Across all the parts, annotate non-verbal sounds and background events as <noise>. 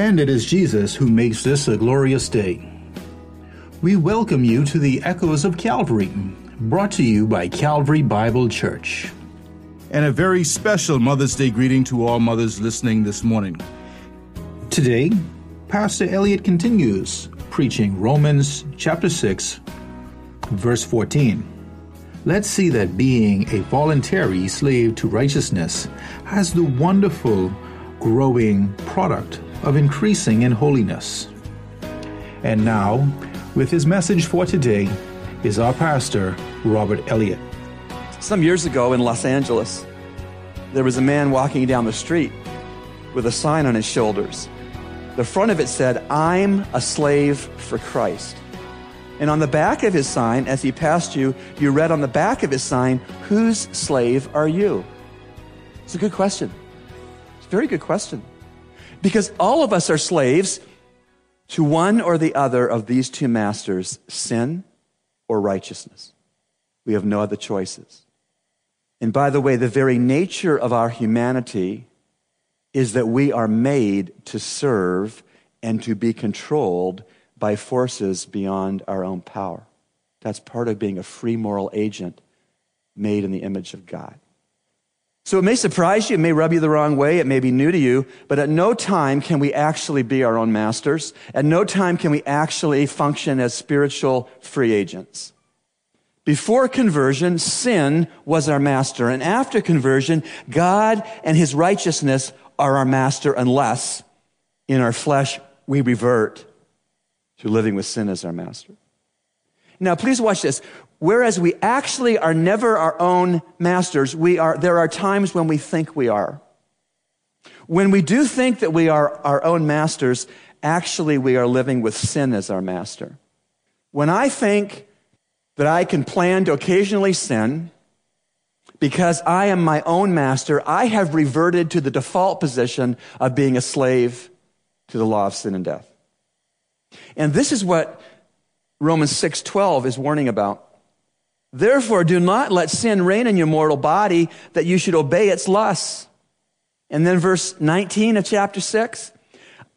And it is Jesus who makes this a glorious day. We welcome you to the Echoes of Calvary, brought to you by Calvary Bible Church. And a very special Mother's Day greeting to all mothers listening this morning. Today, Pastor Elliott continues preaching Romans chapter 6, verse 14. Let's see that being a voluntary slave to righteousness has the wonderful growing product of increasing in holiness. And now, with his message for today, is our pastor, Robert Elliott. Some years ago in Los Angeles, there was a man walking down the street with a sign on his shoulders. The front of it said, I'm a slave for Christ. And on the back of his sign, as he passed you, you read on the back of his sign, Whose slave are you? It's a good question. It's a very good question. Because all of us are slaves to one or the other of these two masters, sin or righteousness. We have no other choices. And by the way, the very nature of our humanity is that we are made to serve and to be controlled by forces beyond our own power. That's part of being a free moral agent made in the image of God. So it may surprise you, it may rub you the wrong way, it may be new to you, but at no time can we actually be our own masters. At no time can we actually function as spiritual free agents. Before conversion, sin was our master, and after conversion, God and his righteousness are our master unless in our flesh we revert to living with sin as our master. Now, please watch this. Whereas we actually are never our own masters, we are, there are times when we think we are. When we do think that we are our own masters, actually we are living with sin as our master. When I think that I can plan to occasionally sin, because I am my own master, I have reverted to the default position of being a slave to the law of sin and death. And this is what Romans 6:12 is warning about. Therefore, do not let sin reign in your mortal body that you should obey its lusts. And then verse 19 of chapter 6.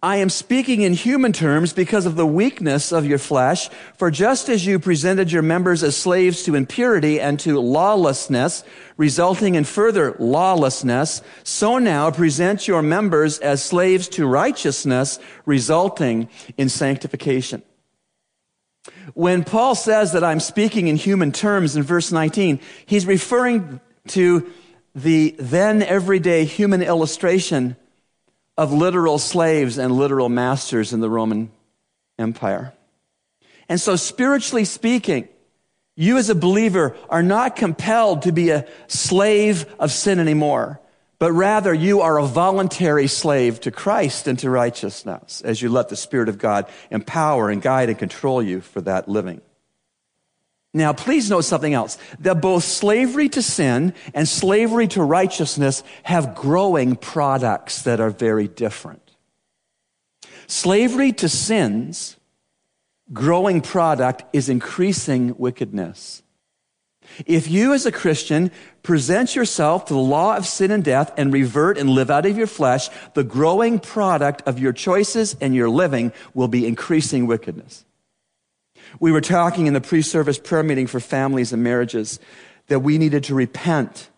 I am speaking in human terms because of the weakness of your flesh. For just as you presented your members as slaves to impurity and to lawlessness, resulting in further lawlessness, so now present your members as slaves to righteousness, resulting in sanctification. When Paul says that I'm speaking in human terms in verse 19, he's referring to the then everyday human illustration of literal slaves and literal masters in the Roman Empire. And so, spiritually speaking, you as a believer are not compelled to be a slave of sin anymore, but rather you are a voluntary slave to Christ and to righteousness as you let the Spirit of God empower and guide and control you for that living. Now, please note something else that both slavery to sin and slavery to righteousness have growing products that are very different. Slavery to sins, growing product is increasing wickedness. If you as a Christian present yourself to the law of sin and death and revert and live out of your flesh, the growing product of your choices and your living will be increasing wickedness. We were talking in the pre service prayer meeting for families and marriages that we needed to repent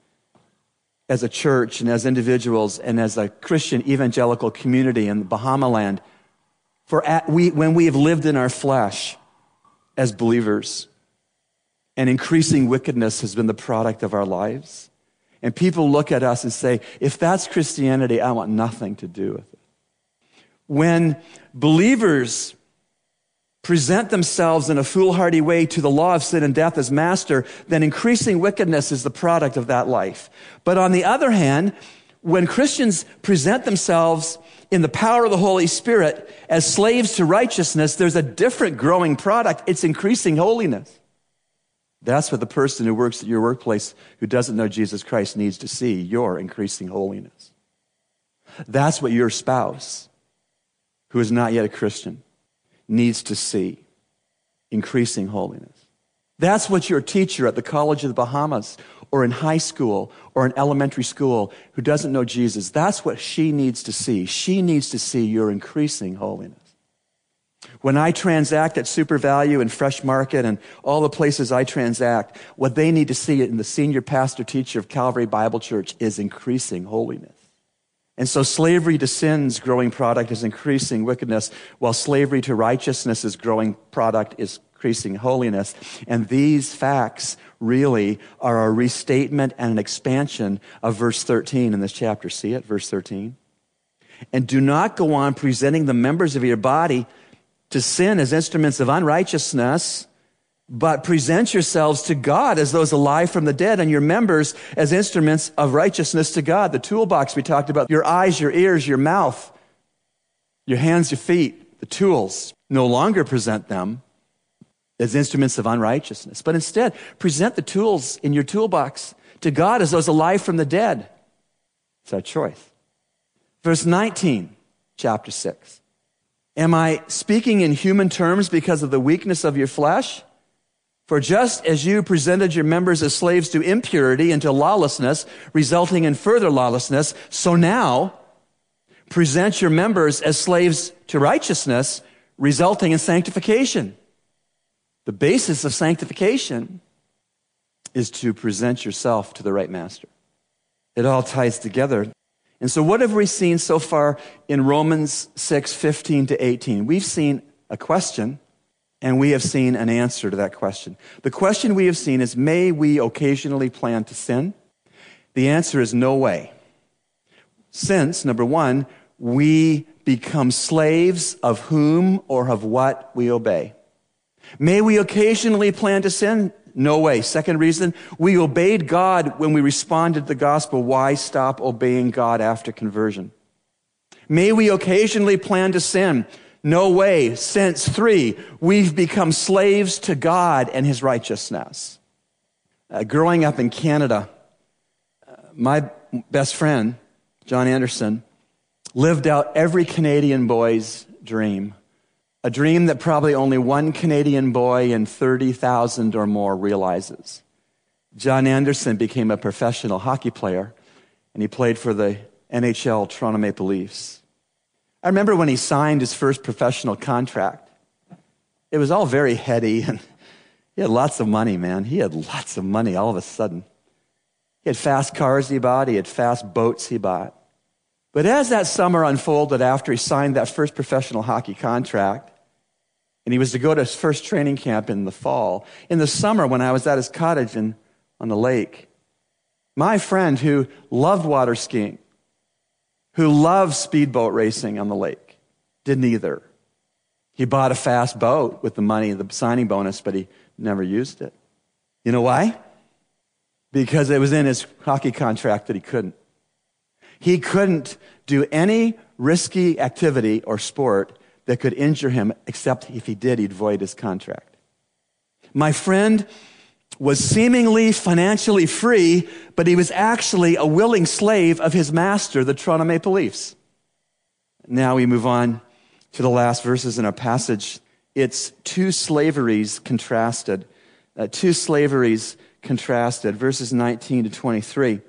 as a church and as individuals and as a Christian evangelical community in the Bahama land for at, we, when we have lived in our flesh as believers and increasing wickedness has been the product of our lives. And people look at us and say, if that's Christianity, I want nothing to do with it. When believers present themselves in a foolhardy way to the law of sin and death as master, then increasing wickedness is the product of that life. But on the other hand, when Christians present themselves in the power of the Holy Spirit as slaves to righteousness, there's a different growing product. It's increasing holiness. That's what the person who works at your workplace who doesn't know Jesus Christ needs to see your increasing holiness. That's what your spouse, who is not yet a Christian, needs to see increasing holiness. That's what your teacher at the College of the Bahamas or in high school or in elementary school who doesn't know Jesus, that's what she needs to see. She needs to see your increasing holiness. When I transact at Super Value and Fresh Market and all the places I transact, what they need to see in the senior pastor teacher of Calvary Bible Church is increasing holiness. And so slavery to sin's growing product is increasing wickedness, while slavery to righteousness' growing product is increasing holiness. And these facts really are a restatement and an expansion of verse 13 in this chapter. See it? Verse 13. And do not go on presenting the members of your body to sin as instruments of unrighteousness but present yourselves to God as those alive from the dead and your members as instruments of righteousness to God. The toolbox we talked about, your eyes, your ears, your mouth, your hands, your feet, the tools. No longer present them as instruments of unrighteousness, but instead present the tools in your toolbox to God as those alive from the dead. It's our choice. Verse 19, chapter 6. Am I speaking in human terms because of the weakness of your flesh? For just as you presented your members as slaves to impurity and to lawlessness, resulting in further lawlessness, so now present your members as slaves to righteousness, resulting in sanctification. The basis of sanctification is to present yourself to the right master. It all ties together. And so, what have we seen so far in Romans 6 15 to 18? We've seen a question and we have seen an answer to that question. The question we have seen is May we occasionally plan to sin? The answer is no way. Since, number one, we become slaves of whom or of what we obey. May we occasionally plan to sin? No way. Second reason, we obeyed God when we responded to the gospel. Why stop obeying God after conversion? May we occasionally plan to sin? No way. Since three, we've become slaves to God and his righteousness. Uh, growing up in Canada, uh, my best friend, John Anderson, lived out every Canadian boy's dream. A dream that probably only one Canadian boy in 30,000 or more realizes. John Anderson became a professional hockey player, and he played for the NHL Toronto Maple Leafs. I remember when he signed his first professional contract. It was all very heady, <laughs> and he had lots of money, man. He had lots of money all of a sudden. He had fast cars he bought, he had fast boats he bought. But as that summer unfolded after he signed that first professional hockey contract, and he was to go to his first training camp in the fall, in the summer when I was at his cottage in, on the lake, my friend who loved water skiing, who loved speedboat racing on the lake. Didn't either. He bought a fast boat with the money, the signing bonus, but he never used it. You know why? Because it was in his hockey contract that he couldn't. He couldn't do any risky activity or sport that could injure him, except if he did, he'd void his contract. My friend was seemingly financially free, but he was actually a willing slave of his master, the Toronto Maple Leafs. Now we move on to the last verses in our passage. It's two slaveries contrasted. Uh, two slaveries contrasted, verses 19 to 23.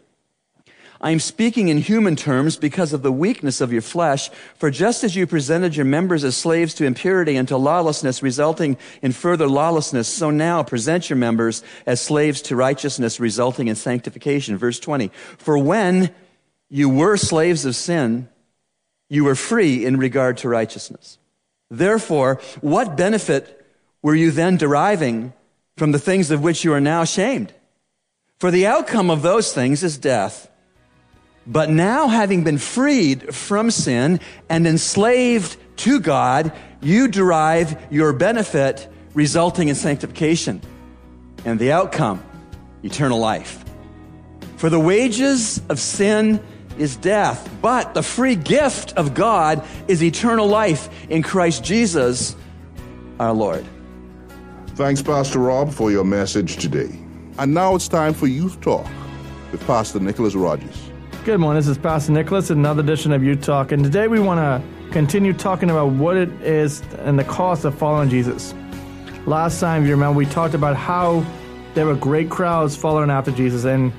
I am speaking in human terms because of the weakness of your flesh. For just as you presented your members as slaves to impurity and to lawlessness, resulting in further lawlessness, so now present your members as slaves to righteousness, resulting in sanctification. Verse 20. For when you were slaves of sin, you were free in regard to righteousness. Therefore, what benefit were you then deriving from the things of which you are now ashamed? For the outcome of those things is death. But now, having been freed from sin and enslaved to God, you derive your benefit resulting in sanctification. And the outcome, eternal life. For the wages of sin is death, but the free gift of God is eternal life in Christ Jesus our Lord. Thanks, Pastor Rob, for your message today. And now it's time for Youth Talk with Pastor Nicholas Rogers. Good morning. This is Pastor Nicholas, another edition of Youth Talk, and today we want to continue talking about what it is and the cost of following Jesus. Last time, if you remember, we talked about how there were great crowds following after Jesus. And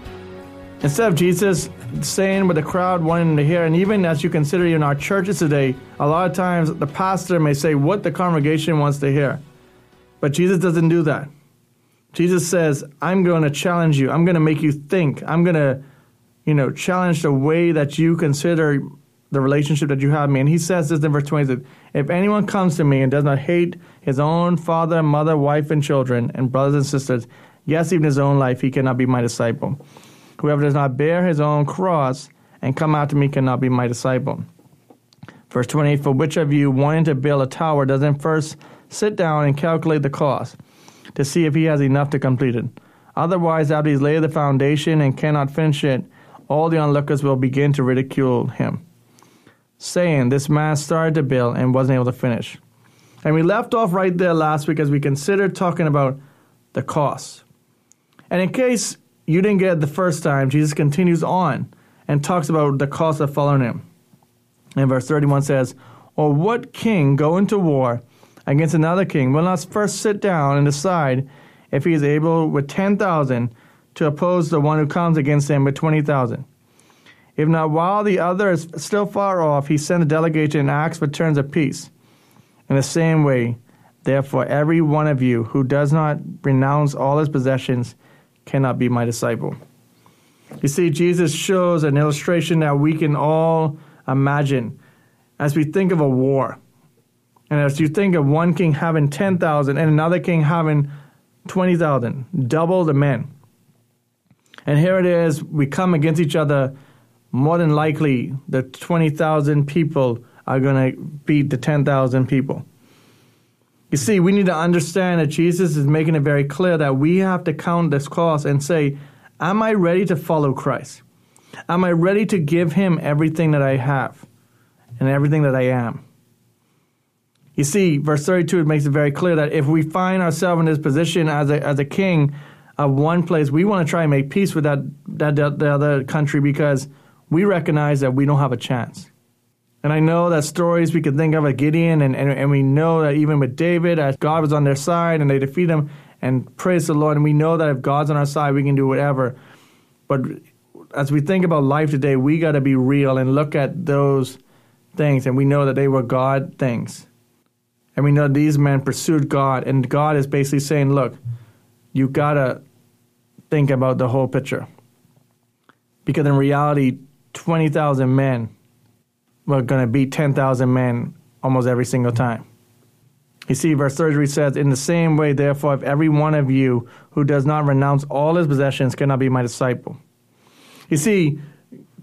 instead of Jesus saying what the crowd wanted to hear, and even as you consider in our churches today, a lot of times the pastor may say what the congregation wants to hear. But Jesus doesn't do that. Jesus says, I'm going to challenge you. I'm going to make you think. I'm going to, you know, challenge the way that you consider the relationship that you have with me. And he says this in verse 20 If anyone comes to me and does not hate his own father, mother, wife, and children, and brothers and sisters, yes, even his own life, he cannot be my disciple. Whoever does not bear his own cross and come after me cannot be my disciple. Verse 28 For which of you wanting to build a tower doesn't first sit down and calculate the cost to see if he has enough to complete it? Otherwise, after he's laid the foundation and cannot finish it, all the onlookers will begin to ridicule him saying this man started to build and wasn't able to finish. And we left off right there last week as we considered talking about the cost. And in case you didn't get it the first time, Jesus continues on and talks about the cost of following him. And verse 31 says, Or what king going to war against another king will not first sit down and decide if he is able with 10,000 to oppose the one who comes against him with 20,000? If not, while the other is still far off, he sent a delegation and asks for terms of peace. In the same way, therefore, every one of you who does not renounce all his possessions cannot be my disciple. You see, Jesus shows an illustration that we can all imagine as we think of a war. And as you think of one king having 10,000 and another king having 20,000, double the men. And here it is, we come against each other more than likely the 20,000 people are going to beat the 10,000 people. You see, we need to understand that Jesus is making it very clear that we have to count this cost and say, Am I ready to follow Christ? Am I ready to give him everything that I have and everything that I am? You see, verse 32 makes it very clear that if we find ourselves in this position as a, as a king of one place, we want to try and make peace with that, that, that the other country because we recognize that we don't have a chance. And I know that stories we could think of at Gideon, and, and, and we know that even with David, as God was on their side and they defeat him, and praise the Lord. And we know that if God's on our side, we can do whatever. But as we think about life today, we got to be real and look at those things, and we know that they were God things. And we know these men pursued God, and God is basically saying, look, you got to think about the whole picture. Because in reality, 20,000 men were going to beat 10,000 men almost every single time. You see, verse 33 says, In the same way, therefore, if every one of you who does not renounce all his possessions cannot be my disciple. You see,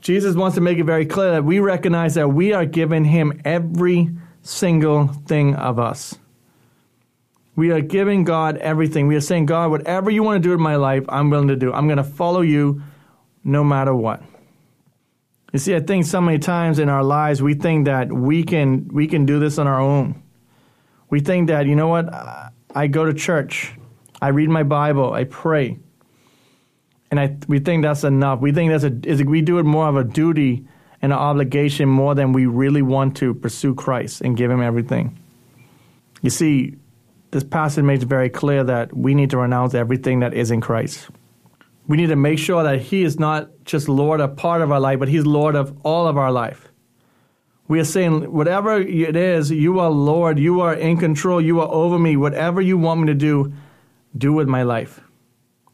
Jesus wants to make it very clear that we recognize that we are giving him every single thing of us. We are giving God everything. We are saying, God, whatever you want to do in my life, I'm willing to do. I'm going to follow you no matter what. You see, I think so many times in our lives we think that we can we can do this on our own. We think that you know what, I go to church, I read my Bible, I pray, and I we think that's enough. We think that's a is we do it more of a duty and an obligation more than we really want to pursue Christ and give Him everything. You see, this passage makes very clear that we need to renounce everything that is in Christ we need to make sure that He is not just Lord of part of our life, but He's Lord of all of our life. We are saying, whatever it is, you are Lord, you are in control, you are over me. Whatever you want me to do, do with my life.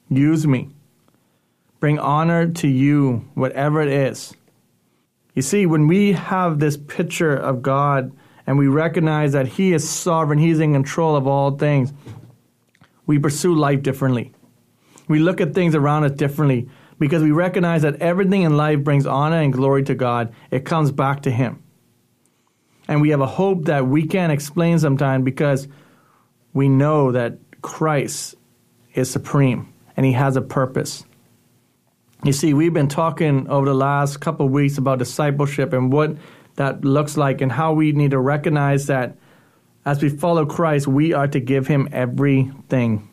Use me. Bring honor to you, whatever it is. You see, when we have this picture of God and we recognize that He is sovereign, He's in control of all things, we pursue life differently. We look at things around us differently because we recognize that everything in life brings honor and glory to God. It comes back to Him. And we have a hope that we can't explain sometimes because we know that Christ is supreme and He has a purpose. You see, we've been talking over the last couple weeks about discipleship and what that looks like and how we need to recognize that as we follow Christ, we are to give Him everything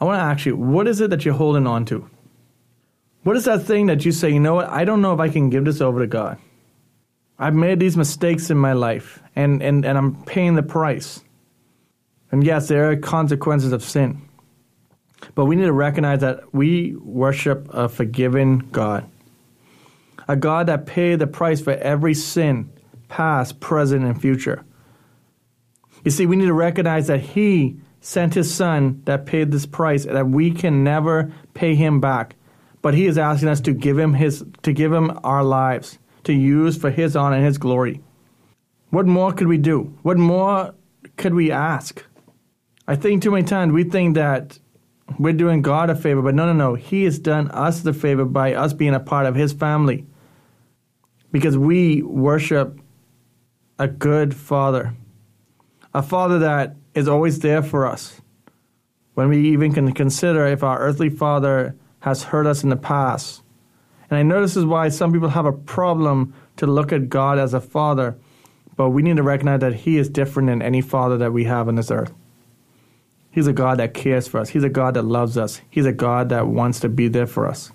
I want to ask you, what is it that you're holding on to? What is that thing that you say, you know what, I don't know if I can give this over to God? I've made these mistakes in my life, and, and, and I'm paying the price. And yes, there are consequences of sin. But we need to recognize that we worship a forgiving God, a God that paid the price for every sin, past, present, and future. You see, we need to recognize that He sent His Son that paid this price, that we can never pay Him back. But He is asking us to give Him His, to give Him our lives, to use for His honor and His glory. What more could we do? What more could we ask? I think too many times we think that we're doing God a favor, but no, no, no. He has done us the favor by us being a part of His family because we worship a good Father, a Father that is always there for us. When we even can consider if our earthly Father has hurt us in the past. And I know this is why some people have a problem to look at God as a Father, but we need to recognize that He is different than any Father that we have on this earth. He's a God that cares for us. He's a God that loves us. He's a God that wants to be there for us.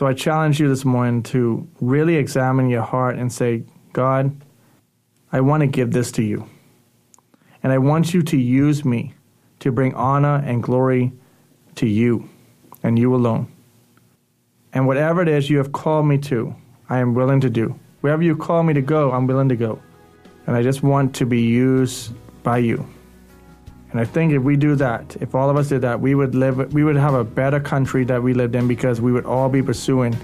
So I challenge you this morning to really examine your heart and say, God, I want to give this to you. And I want you to use me to bring honor and glory to you and you alone. And whatever it is you have called me to, I am willing to do. Wherever you call me to go, I'm willing to go. And I just want to be used by you. And I think if we do that, if all of us did that, we would live we would have a better country that we lived in because we would all be pursuing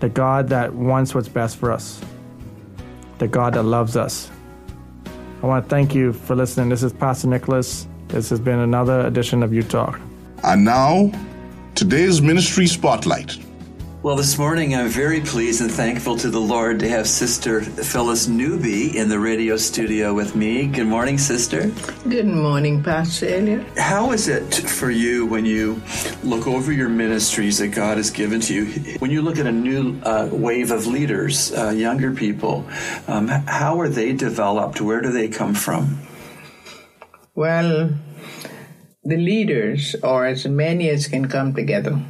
the God that wants what's best for us. The God that loves us. I want to thank you for listening. This is Pastor Nicholas. This has been another edition of Youth Talk. And now, today's ministry spotlight. Well, this morning I'm very pleased and thankful to the Lord to have Sister Phyllis Newby in the radio studio with me. Good morning, Sister. Good morning, Pastor Elliott. How is it for you when you look over your ministries that God has given to you? When you look at a new uh, wave of leaders, uh, younger people, um, how are they developed? Where do they come from? Well, the leaders, or as many as can come together,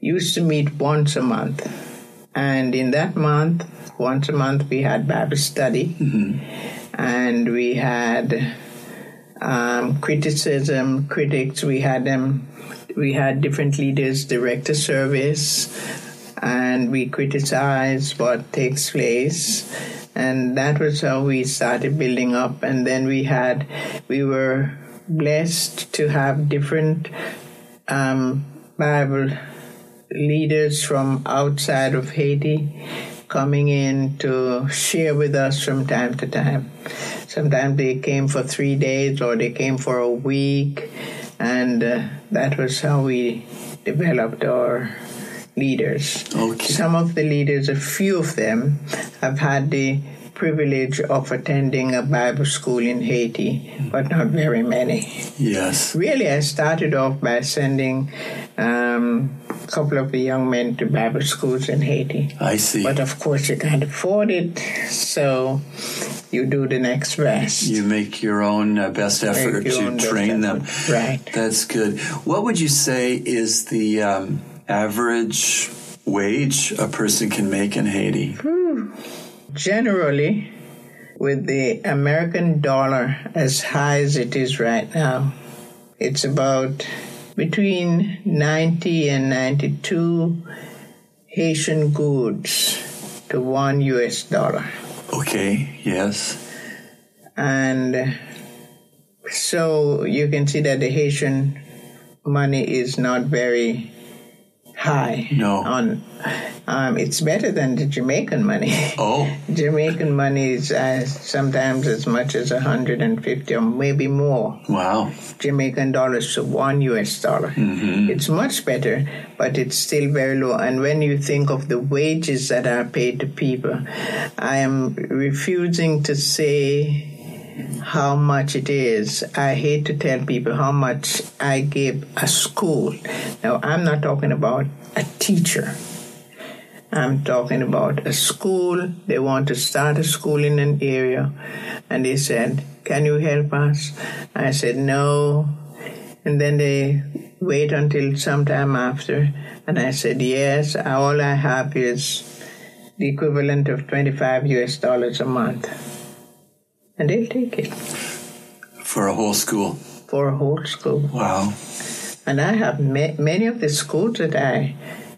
used to meet once a month. And in that month, once a month, we had Bible study and we had um, criticism, critics, we had them, we had different leaders direct a service and we criticized what takes place. And that was how we started building up. And then we had, we were blessed to have different um, Bible leaders from outside of Haiti coming in to share with us from time to time. Sometimes they came for three days or they came for a week, and uh, that was how we developed our leaders. Okay. Some of the leaders, a few of them, have had the privilege of attending a Bible school in Haiti, but not very many. Yes. Really, I started off by sending um, couple of the young men to Bible schools in Haiti. I see. But of course, you can't afford it, so you do the next best. You make your own uh, best effort to train them. effort. Right. That's good. What would you say is the um, average wage a person can make in Haiti? Generally, with the American dollar as high as it is right now, it's about between 90 and 92 Haitian gourdes to one US dollar. Okay, yes. And so you can see that the Haitian money is not very high. No. On, um, it's better than the Jamaican money. Oh, <laughs> Jamaican money is uh, sometimes as much as 150 or maybe more wow. Jamaican dollars to one US dollar. It's much better, but it's still very low. And when you think of the wages that are paid to people, I am refusing to say how much it is. I hate to tell people how much I give a school. Now, I'm not talking about a teacher. I'm talking about a school. They want to start a school in an area. And they said, Can you help us? I said, No. And then they wait until sometime after. And I said, Yes, all I have is the equivalent of 25 US dollars a month. And they'll take it For a whole school. for a whole school. Wow. And I have ma- many of the schools that I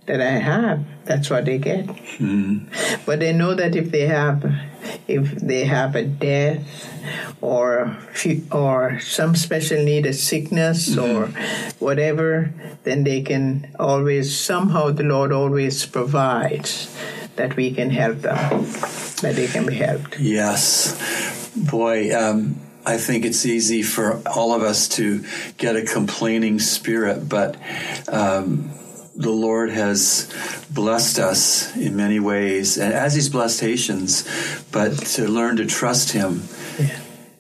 that I have. That's what they get. Hmm. But they know that if they have if they have a death or or some special need, a sickness mm-hmm. or whatever, then they can always somehow the Lord always provides that we can help them, that they can be helped. Yes. Boy, um, I think it's easy for all of us to get a complaining spirit, but um, the Lord has blessed us in many ways, and as He's blessed Haitians, but to learn to trust Him.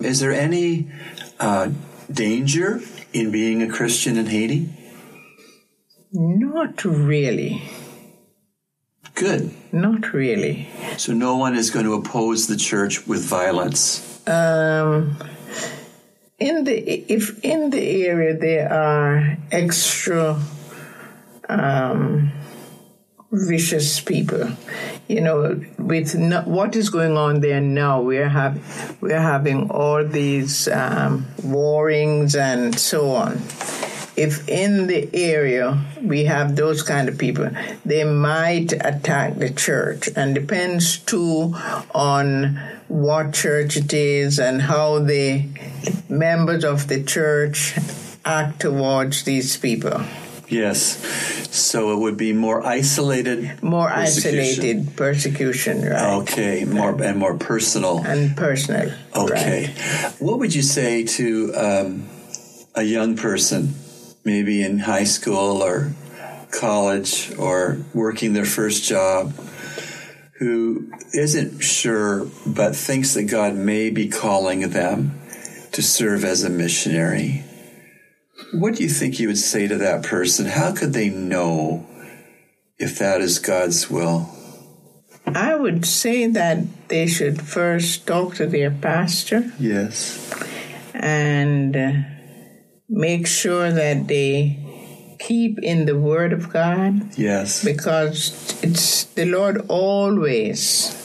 Is there any uh, danger in being a Christian in Haiti? Not really. Good. Not really. So no one is going to oppose the church with violence. um, in the if in the area there are extra um, vicious people, you know, with no, what is going on there now, we're have we're having all these um, warrings and so on. If in the area we have those kind of people, they might attack the church, and depends too on what church it is and how the members of the church act towards these people. Yes. So it would be more isolated. More persecution. isolated persecution, right? Okay, more and more personal. And personal. Okay. right. What would you say to um, a young person, maybe in high school or college or working their first job, who isn't sure but thinks that God may be calling them to serve as a missionary? What do you think you would say to that person? How could they know if that is God's will? I would say that they should first talk to their pastor Yes. and uh, make sure that they keep in the Word of God Yes. because it's the Lord always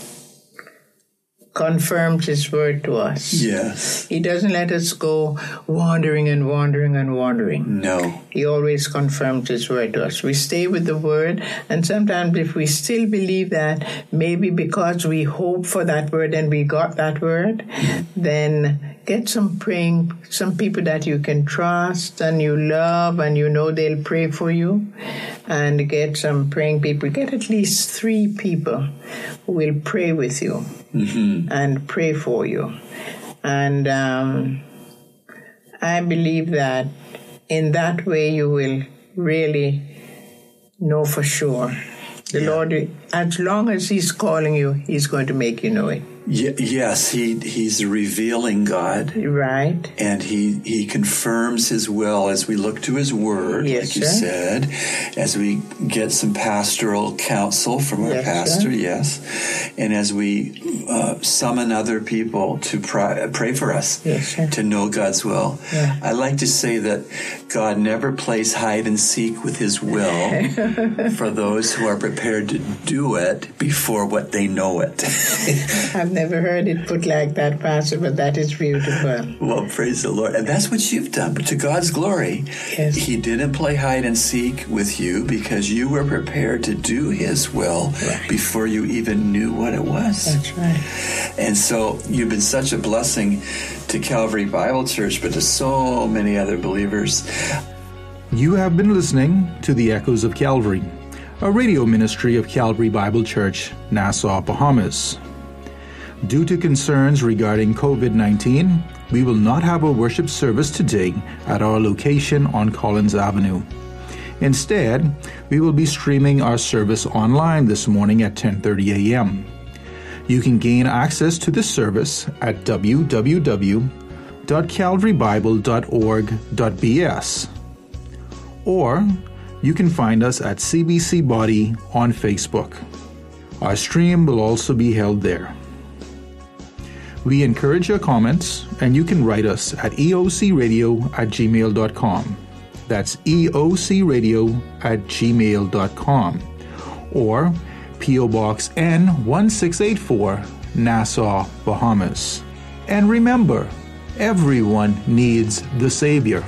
confirms His Word to us. Yes. He doesn't let us go wandering and wandering and wandering. No. He always confirms His word to us. We stay with the word, and sometimes if we still believe that, maybe because we hope for that word and we got that word, mm. then get some praying, some people that you can trust and you love and you know they'll pray for you, and get some praying people. Get at least three people who will pray with you and pray for you. And um, I believe that in that way you will really know for sure. The Lord, as long as He's calling you, He's going to make you know it. Y- yes, he he's revealing God, Right? and he he confirms His will as we look to His Word, Yes, like you said, as we get some pastoral counsel from our Yes, pastor, sir. yes, and as we uh, summon other people to pray, pray for us Yes, to know God's will. Yeah. I like to say that God never plays hide and seek with His will <laughs> for those who are prepared to do it before what they know it. I've never heard it put like that, Pastor, but that is beautiful. Well, praise the Lord. And that's what you've done. But to God's glory, Yes. He didn't play hide and seek with you because you were prepared to do His will before you even knew what it was. That's right. And so you've been such a blessing to Calvary Bible Church, but to so many other believers. You have been listening to the Echoes of Calvary, a radio ministry of Calvary Bible Church, Nassau, Bahamas. Due to concerns regarding COVID 19, we will not have a worship service today at our location on Collins Avenue. Instead, we will be streaming our service online this morning at 10:30 a.m. You can gain access to this service at www.calvarybible.org.bs or you can find us at CBC Body on Facebook. Our stream will also be held there. We encourage your comments, and you can write us at eocradio at gmail.com. That's eocradio at gmail.com. Or P.O. Box N1684, Nassau, Bahamas. And remember, everyone needs the Savior.